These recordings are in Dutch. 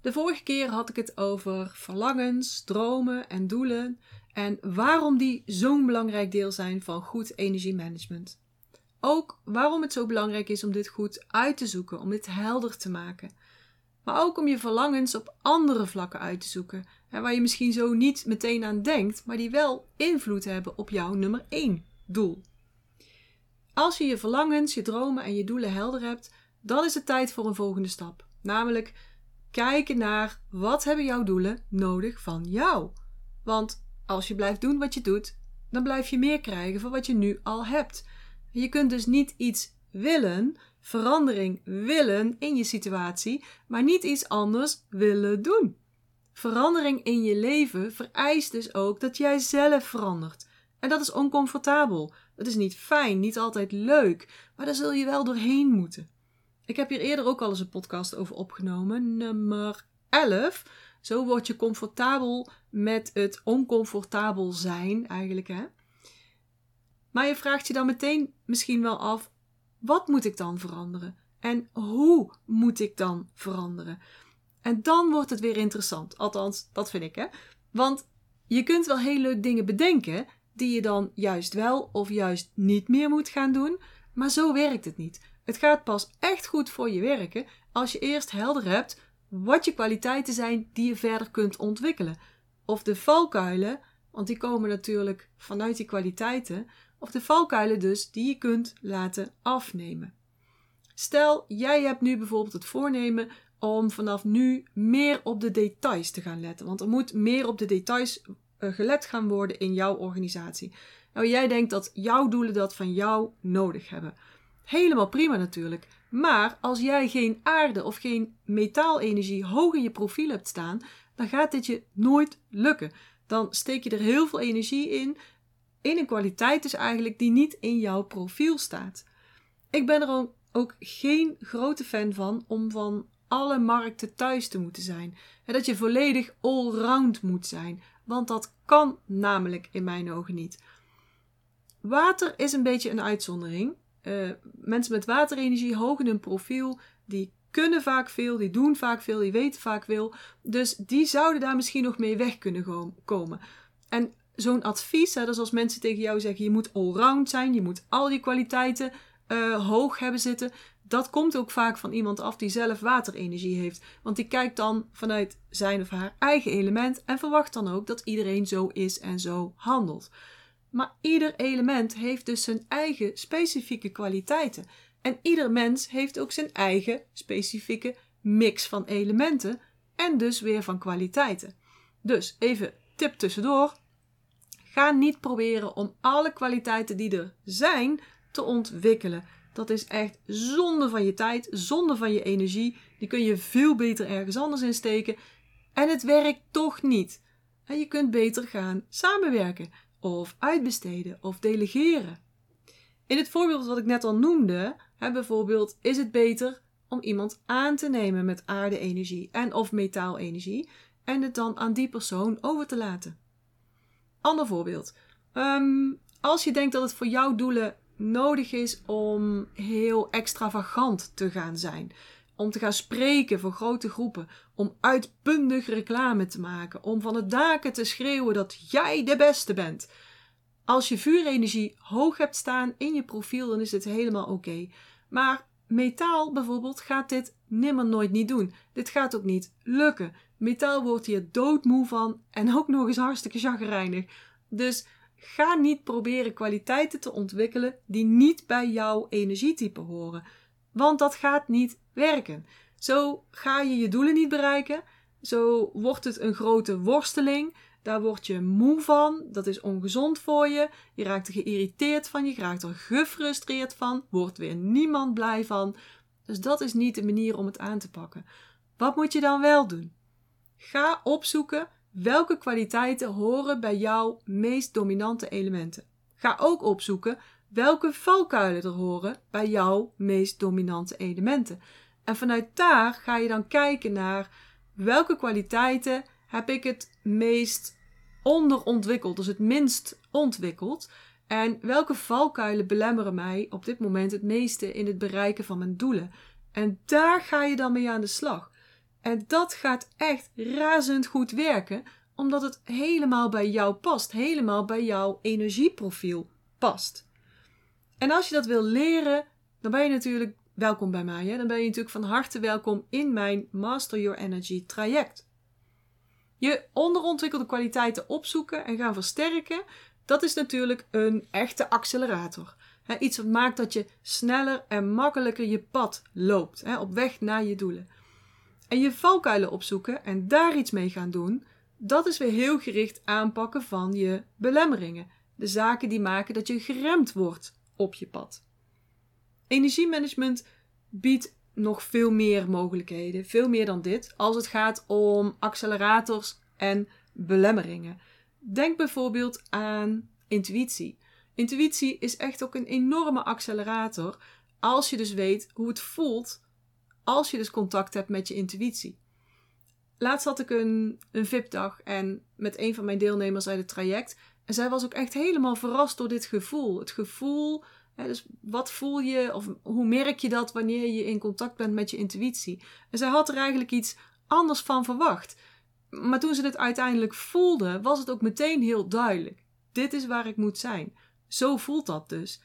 De vorige keer had ik het over verlangens, dromen en doelen en waarom die zo'n belangrijk deel zijn van goed energiemanagement. Ook waarom het zo belangrijk is om dit goed uit te zoeken, om dit helder te maken. Maar ook om je verlangens op andere vlakken uit te zoeken, waar je misschien zo niet meteen aan denkt, maar die wel invloed hebben op jouw nummer 1 doel. Als je je verlangens, je dromen en je doelen helder hebt, dan is het tijd voor een volgende stap. Namelijk kijken naar wat hebben jouw doelen nodig van jou. Want als je blijft doen wat je doet, dan blijf je meer krijgen van wat je nu al hebt. Je kunt dus niet iets willen, verandering willen in je situatie, maar niet iets anders willen doen. Verandering in je leven vereist dus ook dat jij zelf verandert. En dat is oncomfortabel. Dat is niet fijn, niet altijd leuk, maar daar zul je wel doorheen moeten. Ik heb hier eerder ook al eens een podcast over opgenomen, nummer 11. Zo word je comfortabel met het oncomfortabel zijn, eigenlijk hè. Maar je vraagt je dan meteen misschien wel af: wat moet ik dan veranderen? En hoe moet ik dan veranderen? En dan wordt het weer interessant. Althans, dat vind ik hè. Want je kunt wel heel leuk dingen bedenken die je dan juist wel of juist niet meer moet gaan doen, maar zo werkt het niet. Het gaat pas echt goed voor je werken als je eerst helder hebt wat je kwaliteiten zijn die je verder kunt ontwikkelen. Of de valkuilen, want die komen natuurlijk vanuit die kwaliteiten, of de valkuilen dus die je kunt laten afnemen. Stel, jij hebt nu bijvoorbeeld het voornemen om vanaf nu meer op de details te gaan letten. Want er moet meer op de details uh, gelet gaan worden in jouw organisatie. Nou, jij denkt dat jouw doelen dat van jou nodig hebben. Helemaal prima natuurlijk. Maar als jij geen aarde of geen metaalenergie hoog in je profiel hebt staan, dan gaat dit je nooit lukken. Dan steek je er heel veel energie in, in een kwaliteit dus eigenlijk die niet in jouw profiel staat. Ik ben er ook geen grote fan van om van alle markten thuis te moeten zijn. En dat je volledig allround moet zijn. Want dat kan namelijk in mijn ogen niet. Water is een beetje een uitzondering. Uh, mensen met waterenergie hoog in hun profiel, die kunnen vaak veel, die doen vaak veel, die weten vaak veel. Dus die zouden daar misschien nog mee weg kunnen komen. En zo'n advies, hè, dat is als mensen tegen jou zeggen: je moet allround zijn, je moet al die kwaliteiten uh, hoog hebben zitten. Dat komt ook vaak van iemand af die zelf waterenergie heeft. Want die kijkt dan vanuit zijn of haar eigen element en verwacht dan ook dat iedereen zo is en zo handelt. Maar ieder element heeft dus zijn eigen specifieke kwaliteiten. En ieder mens heeft ook zijn eigen specifieke mix van elementen en dus weer van kwaliteiten. Dus even tip tussendoor. Ga niet proberen om alle kwaliteiten die er zijn te ontwikkelen. Dat is echt zonde van je tijd, zonde van je energie. Die kun je veel beter ergens anders insteken. En het werkt toch niet. En je kunt beter gaan samenwerken, of uitbesteden, of delegeren. In het voorbeeld wat ik net al noemde, bijvoorbeeld, is het beter om iemand aan te nemen met aarde-energie en of metaalenergie en het dan aan die persoon over te laten. Ander voorbeeld. Um, als je denkt dat het voor jouw doelen nodig is om heel extravagant te gaan zijn. Om te gaan spreken voor grote groepen. Om uitbundig reclame te maken. Om van de daken te schreeuwen dat jij de beste bent. Als je vuurenergie hoog hebt staan in je profiel, dan is dit helemaal oké. Maar metaal bijvoorbeeld gaat dit nimmer nooit niet doen. Dit gaat ook niet lukken. Metaal wordt hier doodmoe van en ook nog eens hartstikke chagrijnig. Dus Ga niet proberen kwaliteiten te ontwikkelen die niet bij jouw energietype horen. Want dat gaat niet werken. Zo ga je je doelen niet bereiken. Zo wordt het een grote worsteling. Daar word je moe van. Dat is ongezond voor je. Je raakt er geïrriteerd van. Je raakt er gefrustreerd van. Wordt weer niemand blij van. Dus dat is niet de manier om het aan te pakken. Wat moet je dan wel doen? Ga opzoeken Welke kwaliteiten horen bij jouw meest dominante elementen? Ga ook opzoeken welke valkuilen er horen bij jouw meest dominante elementen. En vanuit daar ga je dan kijken naar welke kwaliteiten heb ik het meest onderontwikkeld, dus het minst ontwikkeld. En welke valkuilen belemmeren mij op dit moment het meeste in het bereiken van mijn doelen? En daar ga je dan mee aan de slag. En dat gaat echt razend goed werken, omdat het helemaal bij jou past, helemaal bij jouw energieprofiel past. En als je dat wil leren, dan ben je natuurlijk welkom bij mij. Hè? Dan ben je natuurlijk van harte welkom in mijn Master Your Energy traject. Je onderontwikkelde kwaliteiten opzoeken en gaan versterken, dat is natuurlijk een echte accelerator. iets wat maakt dat je sneller en makkelijker je pad loopt, op weg naar je doelen. En je valkuilen opzoeken en daar iets mee gaan doen, dat is weer heel gericht aanpakken van je belemmeringen. De zaken die maken dat je geremd wordt op je pad. Energiemanagement biedt nog veel meer mogelijkheden, veel meer dan dit, als het gaat om accelerators en belemmeringen. Denk bijvoorbeeld aan intuïtie. Intuïtie is echt ook een enorme accelerator als je dus weet hoe het voelt als je dus contact hebt met je intuïtie. Laatst had ik een, een VIP-dag en met een van mijn deelnemers uit het traject. En zij was ook echt helemaal verrast door dit gevoel. Het gevoel, hè, dus wat voel je of hoe merk je dat wanneer je in contact bent met je intuïtie? En zij had er eigenlijk iets anders van verwacht. Maar toen ze het uiteindelijk voelde, was het ook meteen heel duidelijk. Dit is waar ik moet zijn. Zo voelt dat dus.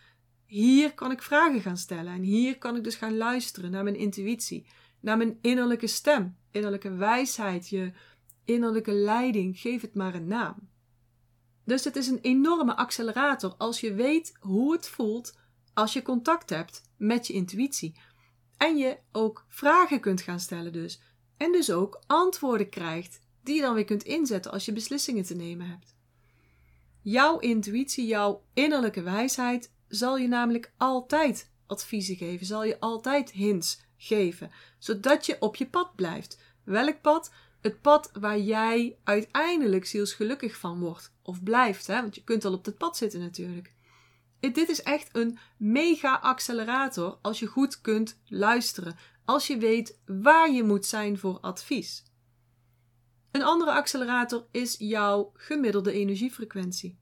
Hier kan ik vragen gaan stellen en hier kan ik dus gaan luisteren naar mijn intuïtie, naar mijn innerlijke stem, innerlijke wijsheid, je innerlijke leiding, geef het maar een naam. Dus het is een enorme accelerator als je weet hoe het voelt als je contact hebt met je intuïtie. En je ook vragen kunt gaan stellen dus. En dus ook antwoorden krijgt die je dan weer kunt inzetten als je beslissingen te nemen hebt. Jouw intuïtie, jouw innerlijke wijsheid zal je namelijk altijd adviezen geven, zal je altijd hints geven, zodat je op je pad blijft. Welk pad? Het pad waar jij uiteindelijk zielsgelukkig van wordt of blijft, hè? want je kunt al op het pad zitten natuurlijk. Dit is echt een mega accelerator als je goed kunt luisteren, als je weet waar je moet zijn voor advies. Een andere accelerator is jouw gemiddelde energiefrequentie.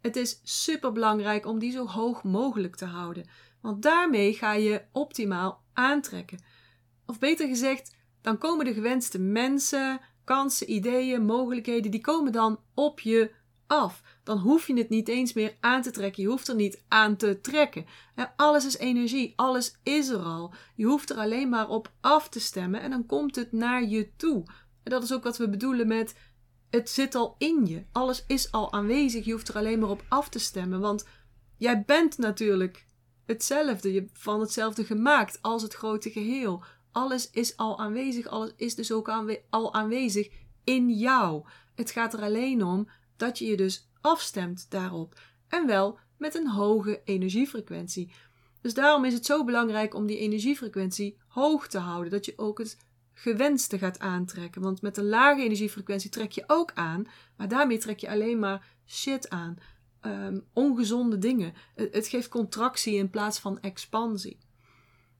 Het is super belangrijk om die zo hoog mogelijk te houden, want daarmee ga je optimaal aantrekken. Of beter gezegd, dan komen de gewenste mensen, kansen, ideeën, mogelijkheden, die komen dan op je af. Dan hoef je het niet eens meer aan te trekken. Je hoeft er niet aan te trekken. Alles is energie, alles is er al. Je hoeft er alleen maar op af te stemmen en dan komt het naar je toe. En dat is ook wat we bedoelen met het zit al in je. Alles is al aanwezig. Je hoeft er alleen maar op af te stemmen. Want jij bent natuurlijk hetzelfde. Je van hetzelfde gemaakt als het grote geheel. Alles is al aanwezig. Alles is dus ook al aanwezig in jou. Het gaat er alleen om dat je je dus afstemt daarop. En wel met een hoge energiefrequentie. Dus daarom is het zo belangrijk om die energiefrequentie hoog te houden. Dat je ook het gewenste gaat aantrekken. Want met een lage energiefrequentie trek je ook aan, maar daarmee trek je alleen maar shit aan. Um, ongezonde dingen. Het, geeft contractie in plaats van expansie.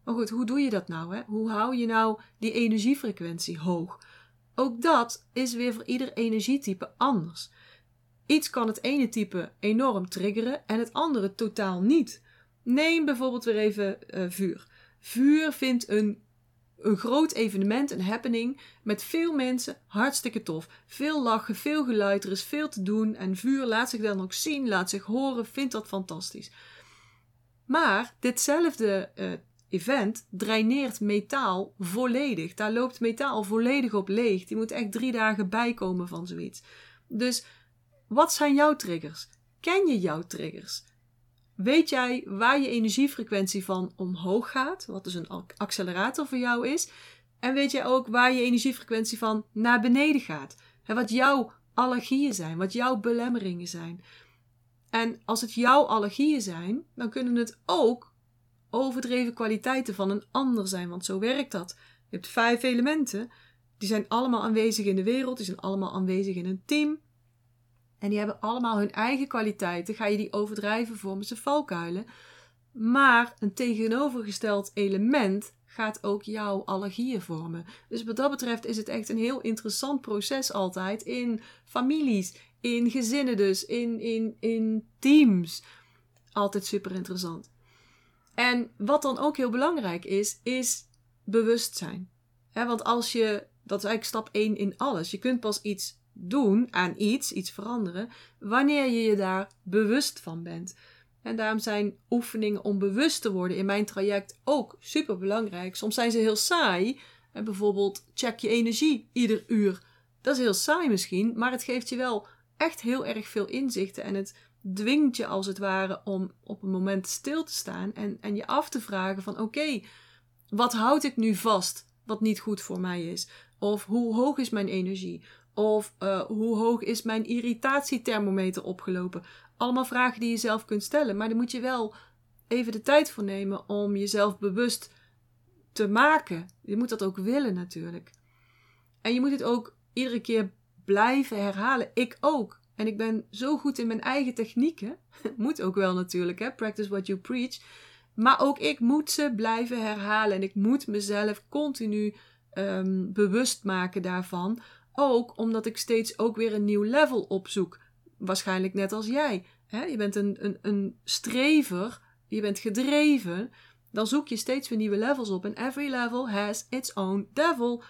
Maar goed, hoe doe je dat nou? Hè? Hoe hou je nou die energiefrequentie hoog? Ook dat is weer voor ieder energietype anders. Iets kan het ene type enorm triggeren en het andere totaal niet. Neem bijvoorbeeld weer even uh, vuur. Vuur vindt een een groot evenement, een happening met veel mensen, hartstikke tof. Veel lachen, veel geluid, er is veel te doen en vuur laat zich dan ook zien, laat zich horen, vindt dat fantastisch. Maar ditzelfde uh, event draineert metaal volledig. Daar loopt metaal volledig op leeg. Die moet echt drie dagen bijkomen van zoiets. Dus wat zijn jouw triggers? Ken je jouw triggers? Weet jij waar je energiefrequentie van omhoog gaat, wat dus een accelerator voor jou is? En weet jij ook waar je energiefrequentie van naar beneden gaat? He, wat jouw allergieën zijn, wat jouw belemmeringen zijn. En als het jouw allergieën zijn, dan kunnen het ook overdreven kwaliteiten van een ander zijn, want zo werkt dat. Je hebt vijf elementen, die zijn allemaal aanwezig in de wereld, die zijn allemaal aanwezig in een team. En die hebben allemaal hun eigen kwaliteiten. Ga je die overdrijven, vormen ze valkuilen. Maar een tegenovergesteld element gaat ook jouw allergieën vormen. Dus wat dat betreft is het echt een heel interessant proces altijd in families, in gezinnen dus, in, in, in teams. Altijd super interessant. En wat dan ook heel belangrijk is, is bewustzijn. want als je Dat is eigenlijk stap 1 in alles. Je kunt pas iets doen aan iets, iets veranderen, wanneer je je daar bewust van bent. En daarom zijn oefeningen om bewust te worden in mijn traject ook super belangrijk. Soms zijn ze heel saai. Bijvoorbeeld check je energie ieder uur. Dat is heel saai misschien, maar het geeft je wel echt heel erg veel inzichten. En het dwingt je als het ware om op een moment stil te staan en, en je af te vragen van oké, wat houd ik nu vast wat niet goed voor mij is? Of hoe hoog is mijn energie? Of uh, hoe hoog is mijn irritatiethermometer opgelopen? Allemaal vragen die je zelf kunt stellen. Maar daar moet je wel even de tijd voor nemen om jezelf bewust te maken. Je moet dat ook willen natuurlijk. En je moet het ook iedere keer blijven herhalen. Ik ook. En ik ben zo goed in mijn eigen technieken. moet ook wel natuurlijk, hè? Practice what you preach. Maar ook ik moet ze blijven herhalen. En ik moet mezelf continu um, bewust maken daarvan. Ook omdat ik steeds ook weer een nieuw level opzoek. Waarschijnlijk net als jij. Hè? Je bent een, een, een strever. Je bent gedreven. Dan zoek je steeds weer nieuwe levels op. En every level has its own devil.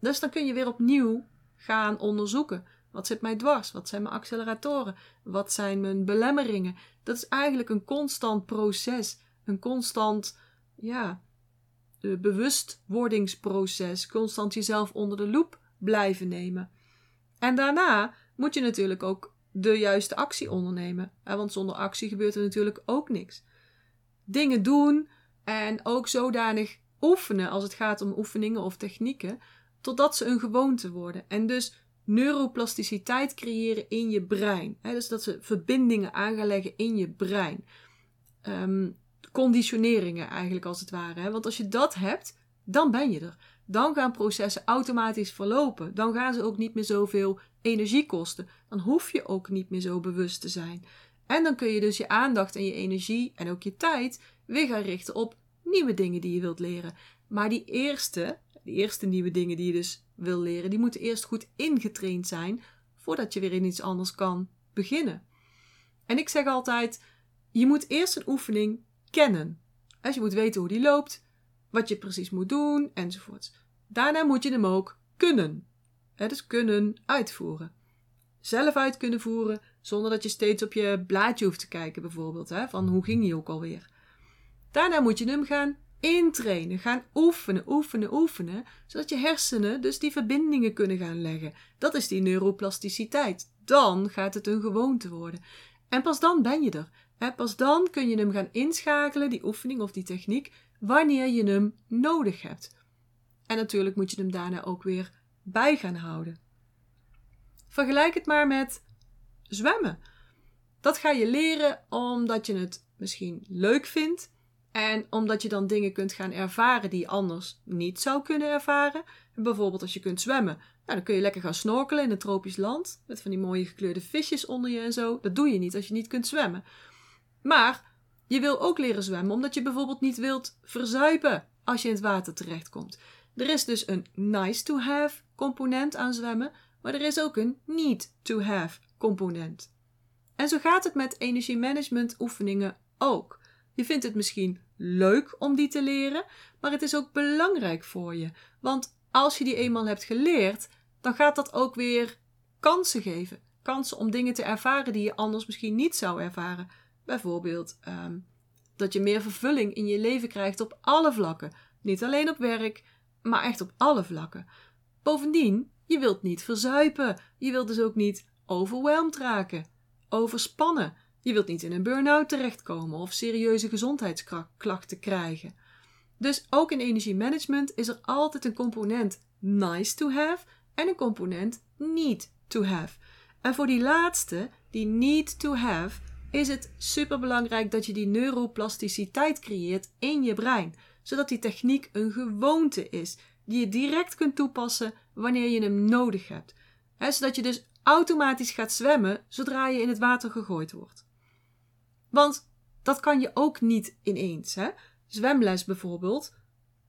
Dus dan kun je weer opnieuw gaan onderzoeken. Wat zit mij dwars? Wat zijn mijn acceleratoren? Wat zijn mijn belemmeringen? Dat is eigenlijk een constant proces. Een constant, ja, bewustwordingsproces. Constant jezelf onder de loep blijven nemen. En daarna moet je natuurlijk ook de juiste actie ondernemen. Want zonder actie gebeurt er natuurlijk ook niks. Dingen doen en ook zodanig oefenen als het gaat om oefeningen of technieken, totdat ze een gewoonte worden. En dus neuroplasticiteit creëren in je brein. dus dat ze verbindingen aan gaan leggen in je brein. Um, conditioneringen eigenlijk als het ware. Want als je dat hebt, dan ben je er. Dan gaan processen automatisch verlopen. Dan gaan ze ook niet meer zoveel energie kosten. Dan hoef je ook niet meer zo bewust te zijn. En dan kun je dus je aandacht en je energie en ook je tijd weer gaan richten op nieuwe dingen die je wilt leren. Maar die eerste, die eerste nieuwe dingen die je dus wil leren, die moeten eerst goed ingetraind zijn voordat je weer in iets anders kan beginnen. En ik zeg altijd: je moet eerst een oefening kennen. Als je moet weten hoe die loopt, wat je precies moet doen enzovoort. Daarna moet je hem ook kunnen. dus kunnen uitvoeren. Zelf uit kunnen voeren zonder dat je steeds op je blaadje hoeft te kijken, bijvoorbeeld. Van hoe ging die ook alweer. Daarna moet je hem gaan intrainen, gaan oefenen, oefenen, oefenen, zodat je hersenen dus die verbindingen kunnen gaan leggen. Dat is die neuroplasticiteit. Dan gaat het een gewoonte worden. En pas dan ben je er. Pas dan kun je hem gaan inschakelen, die oefening of die techniek, wanneer je hem nodig hebt. En natuurlijk moet je hem daarna ook weer bij gaan houden. Vergelijk het maar met zwemmen. Dat ga je leren omdat je het misschien leuk vindt en omdat je dan dingen kunt gaan ervaren die je anders niet zou kunnen ervaren. Bijvoorbeeld als je kunt zwemmen. Nou, dan kun je lekker gaan snorkelen in een tropisch land. Met van die mooie gekleurde visjes onder je en zo. Dat doe je niet als je niet kunt zwemmen. Maar je wil ook leren zwemmen omdat je bijvoorbeeld niet wilt verzuipen als je in het water terechtkomt. Er is dus een nice to have component aan zwemmen, maar er is ook een need to have component. En zo gaat het met energiemanagement oefeningen ook. Je vindt het misschien leuk om die te leren, maar het is ook belangrijk voor je. Want als je die eenmaal hebt geleerd, dan gaat dat ook weer kansen geven. Kansen om dingen te ervaren die je anders misschien niet zou ervaren. Bijvoorbeeld um, dat je meer vervulling in je leven krijgt op alle vlakken. Niet alleen op werk, maar echt op alle vlakken. Bovendien, je wilt niet verzuipen. Je wilt dus ook niet overweldigd raken, overspannen. Je wilt niet in een burn-out terechtkomen of serieuze gezondheidsklachten krijgen. Dus ook in energiemanagement is er altijd een component nice to have en een component need to have. En voor die laatste, die need to have, is het superbelangrijk dat je die neuroplasticiteit creëert in je brein, zodat die techniek een gewoonte is die je direct kunt toepassen wanneer je hem nodig hebt. zodat je dus automatisch gaat zwemmen zodra je in het water gegooid wordt. Want dat kan je ook niet ineens. Hè? Zwemles bijvoorbeeld,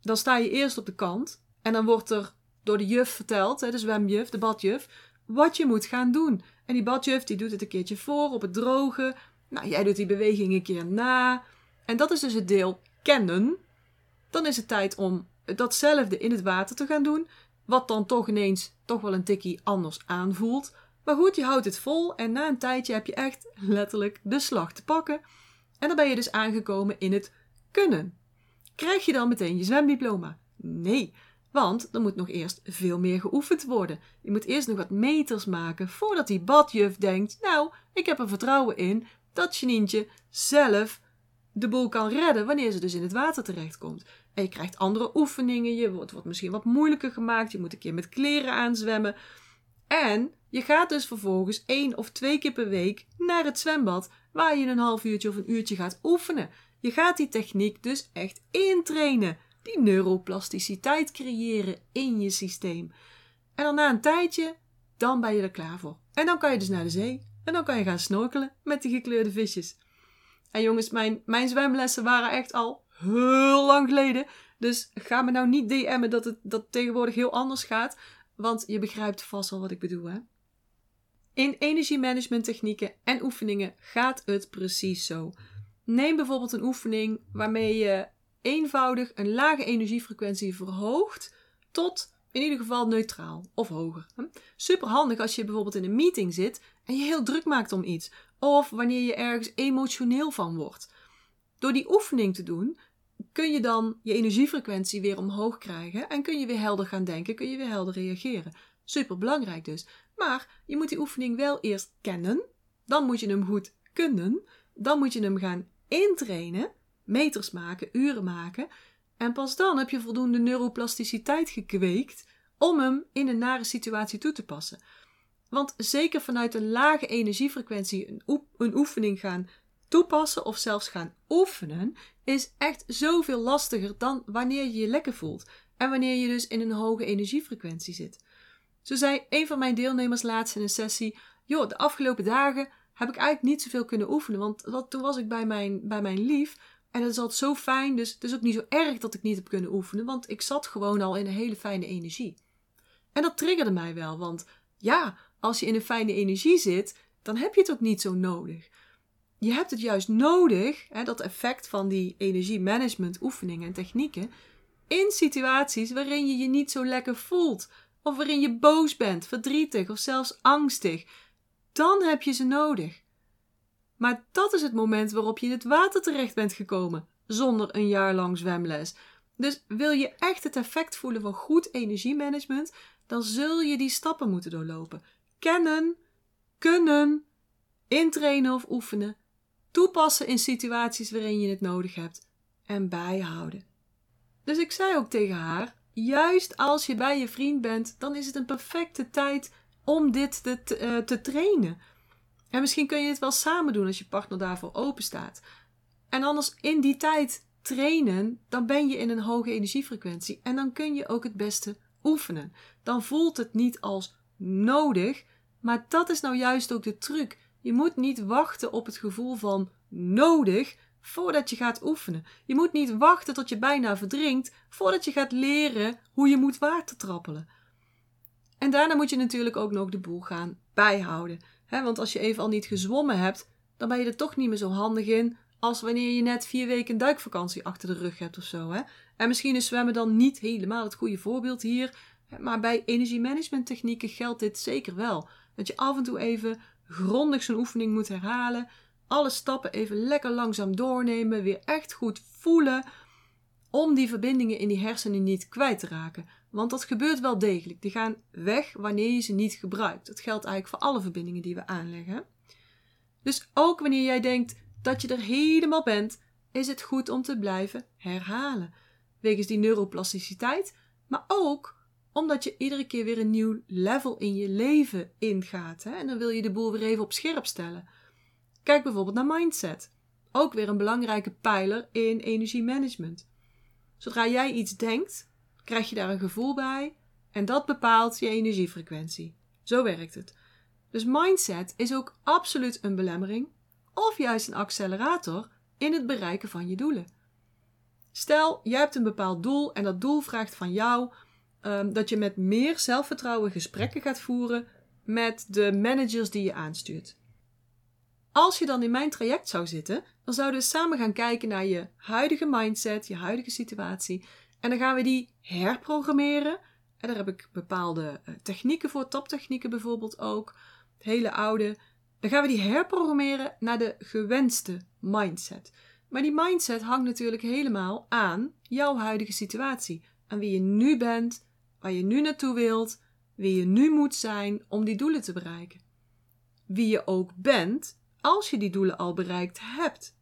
dan sta je eerst op de kant en dan wordt er door de juf verteld, hè, de zwemjuf, de badjuf, wat je moet gaan doen. En die badjuf die doet het een keertje voor op het droge. Nou, jij doet die beweging een keer na. En dat is dus het deel kennen. Dan is het tijd om datzelfde in het water te gaan doen. wat dan toch ineens toch wel een tikkie anders aanvoelt. Maar goed, je houdt het vol en na een tijdje heb je echt letterlijk de slag te pakken. En dan ben je dus aangekomen in het kunnen. Krijg je dan meteen je zwemdiploma? Nee, want er moet nog eerst veel meer geoefend worden. Je moet eerst nog wat meters maken voordat die badjuf denkt: Nou, ik heb er vertrouwen in dat Janientje zelf de boel kan redden wanneer ze dus in het water terechtkomt. En je krijgt andere oefeningen, je wordt, wordt misschien wat moeilijker gemaakt, je moet een keer met kleren aanzwemmen. En je gaat dus vervolgens één of twee keer per week naar het zwembad, waar je een half uurtje of een uurtje gaat oefenen. Je gaat die techniek dus echt intrainen, die neuroplasticiteit creëren in je systeem. En dan na een tijdje, dan ben je er klaar voor. En dan kan je dus naar de zee en dan kan je gaan snorkelen met die gekleurde visjes. En jongens, mijn, mijn zwemlessen waren echt al heel lang geleden. Dus ga me nou niet DM'en dat het dat tegenwoordig heel anders gaat. Want je begrijpt vast wel wat ik bedoel, hè? In energiemanagement technieken en oefeningen gaat het precies zo. Neem bijvoorbeeld een oefening waarmee je eenvoudig een lage energiefrequentie verhoogt tot in ieder geval neutraal of hoger. Super handig als je bijvoorbeeld in een meeting zit en je heel druk maakt om iets. Of wanneer je ergens emotioneel van wordt. Door die oefening te doen, kun je dan je energiefrequentie weer omhoog krijgen en kun je weer helder gaan denken, kun je weer helder reageren. Super belangrijk dus. Maar je moet die oefening wel eerst kennen, dan moet je hem goed kunnen, dan moet je hem gaan intrainen, meters maken, uren maken. En pas dan heb je voldoende neuroplasticiteit gekweekt om hem in een nare situatie toe te passen. Want zeker vanuit een lage energiefrequentie een, een oefening gaan toepassen of zelfs gaan oefenen, is echt zoveel lastiger dan wanneer je je lekker voelt. En wanneer je dus in een hoge energiefrequentie zit. Zo zei een van mijn deelnemers laatst in een sessie: Joh, de afgelopen dagen heb ik eigenlijk niet zoveel kunnen oefenen. Want toen was ik bij mijn, bij mijn lief. En dat is altijd zo fijn. Dus het is ook niet zo erg dat ik niet heb kunnen oefenen. Want ik zat gewoon al in een hele fijne energie. En dat triggerde mij wel. Want ja, als je in een fijne energie zit, dan heb je het ook niet zo nodig. Je hebt het juist nodig, hè, dat effect van die energiemanagement oefeningen en technieken, in situaties waarin je je niet zo lekker voelt, of waarin je boos bent, verdrietig of zelfs angstig. Dan heb je ze nodig. Maar dat is het moment waarop je in het water terecht bent gekomen, zonder een jaar lang zwemles. Dus wil je echt het effect voelen van goed energiemanagement, dan zul je die stappen moeten doorlopen kennen, kunnen, intrainen of oefenen, toepassen in situaties waarin je het nodig hebt en bijhouden. Dus ik zei ook tegen haar: juist als je bij je vriend bent, dan is het een perfecte tijd om dit te, te, uh, te trainen. En misschien kun je dit wel samen doen als je partner daarvoor open staat. En anders in die tijd trainen, dan ben je in een hoge energiefrequentie en dan kun je ook het beste oefenen. Dan voelt het niet als nodig, maar dat is nou juist ook de truc. Je moet niet wachten op het gevoel van nodig voordat je gaat oefenen. Je moet niet wachten tot je bijna verdrinkt voordat je gaat leren hoe je moet watertrappelen. En daarna moet je natuurlijk ook nog de boel gaan bijhouden. want als je even al niet gezwommen hebt, dan ben je er toch niet meer zo handig in als wanneer je net vier weken duikvakantie achter de rug hebt of zo. En misschien is zwemmen dan niet helemaal het goede voorbeeld hier, maar bij energiemanagement technieken geldt dit zeker wel. Dat je af en toe even grondig zo'n oefening moet herhalen. Alle stappen even lekker langzaam doornemen. Weer echt goed voelen. Om die verbindingen in die hersenen niet kwijt te raken. Want dat gebeurt wel degelijk. Die gaan weg wanneer je ze niet gebruikt. Dat geldt eigenlijk voor alle verbindingen die we aanleggen. Dus ook wanneer jij denkt dat je er helemaal bent, is het goed om te blijven herhalen. Wegens die neuroplasticiteit, maar ook omdat je iedere keer weer een nieuw level in je leven ingaat. Hè? En dan wil je de boel weer even op scherp stellen. Kijk bijvoorbeeld naar mindset. Ook weer een belangrijke pijler in energiemanagement. Zodra jij iets denkt, krijg je daar een gevoel bij en dat bepaalt je energiefrequentie. Zo werkt het. Dus mindset is ook absoluut een belemmering of juist een accelerator in het bereiken van je doelen. Stel, jij hebt een bepaald doel en dat doel vraagt van jou um, dat je met meer zelfvertrouwen gesprekken gaat voeren met de managers die je aanstuurt. Als je dan in mijn traject zou zitten, dan zouden we samen gaan kijken naar je huidige mindset, je huidige situatie. En dan gaan we die herprogrammeren En daar heb ik bepaalde eh, technieken voor, taptechnieken bijvoorbeeld ook. Hele oude. Dan gaan we die herprogrammeren naar de gewenste mindset. Maar die mindset hangt natuurlijk helemaal aan jouw huidige situatie. Aan wie je nu bent, waar je nu naartoe wilt, wie je nu moet zijn om die doelen te bereiken. Wie je ook bent als je die doelen al bereikt hebt.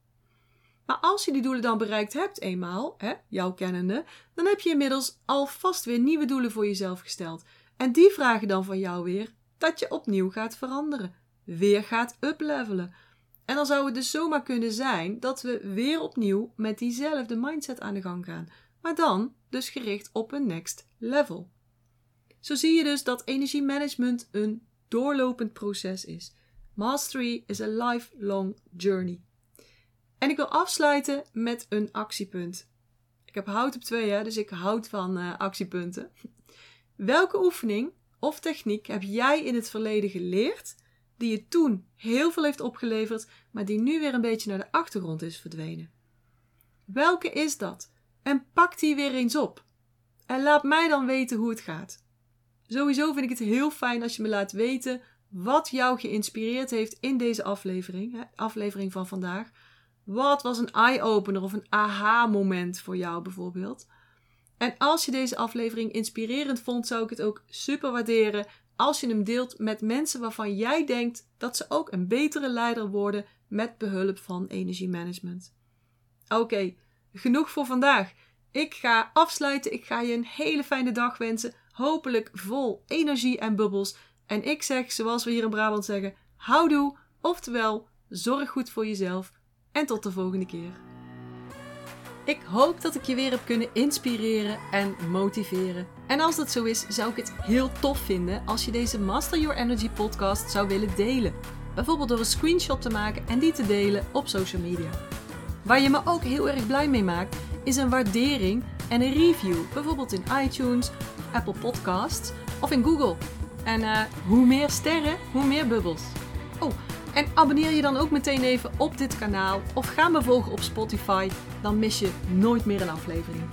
Maar als je die doelen dan bereikt hebt eenmaal, hè, jouw kennende, dan heb je inmiddels alvast weer nieuwe doelen voor jezelf gesteld. En die vragen dan van jou weer dat je opnieuw gaat veranderen, weer gaat uplevelen. En dan zou het dus zomaar kunnen zijn dat we weer opnieuw met diezelfde mindset aan de gang gaan, maar dan dus gericht op een next level. Zo zie je dus dat energiemanagement een doorlopend proces is. Mastery is a lifelong journey. En ik wil afsluiten met een actiepunt. Ik heb hout op twee, hè, dus ik houd van uh, actiepunten. Welke oefening of techniek heb jij in het verleden geleerd die je toen heel veel heeft opgeleverd, maar die nu weer een beetje naar de achtergrond is verdwenen? Welke is dat? En pak die weer eens op. En laat mij dan weten hoe het gaat. Sowieso vind ik het heel fijn als je me laat weten wat jou geïnspireerd heeft in deze aflevering, hè, aflevering van vandaag. Wat was een eye-opener of een aha-moment voor jou bijvoorbeeld? En als je deze aflevering inspirerend vond, zou ik het ook super waarderen als je hem deelt met mensen waarvan jij denkt dat ze ook een betere leider worden met behulp van energiemanagement. Oké, genoeg voor vandaag. Ik ga afsluiten. Ik ga je een hele fijne dag wensen. Hopelijk vol energie en bubbels. En ik zeg, zoals we hier in Brabant zeggen, houdoe. Oftewel, zorg goed voor jezelf. En tot de volgende keer. Ik hoop dat ik je weer heb kunnen inspireren en motiveren. En als dat zo is, zou ik het heel tof vinden als je deze Master Your Energy podcast zou willen delen. Bijvoorbeeld door een screenshot te maken en die te delen op social media. Waar je me ook heel erg blij mee maakt, is een waardering en een review. Bijvoorbeeld in iTunes, Apple Podcasts of in Google. En uh, hoe meer sterren, hoe meer bubbels. Oh, en abonneer je dan ook meteen even op dit kanaal of ga me volgen op Spotify, dan mis je nooit meer een aflevering.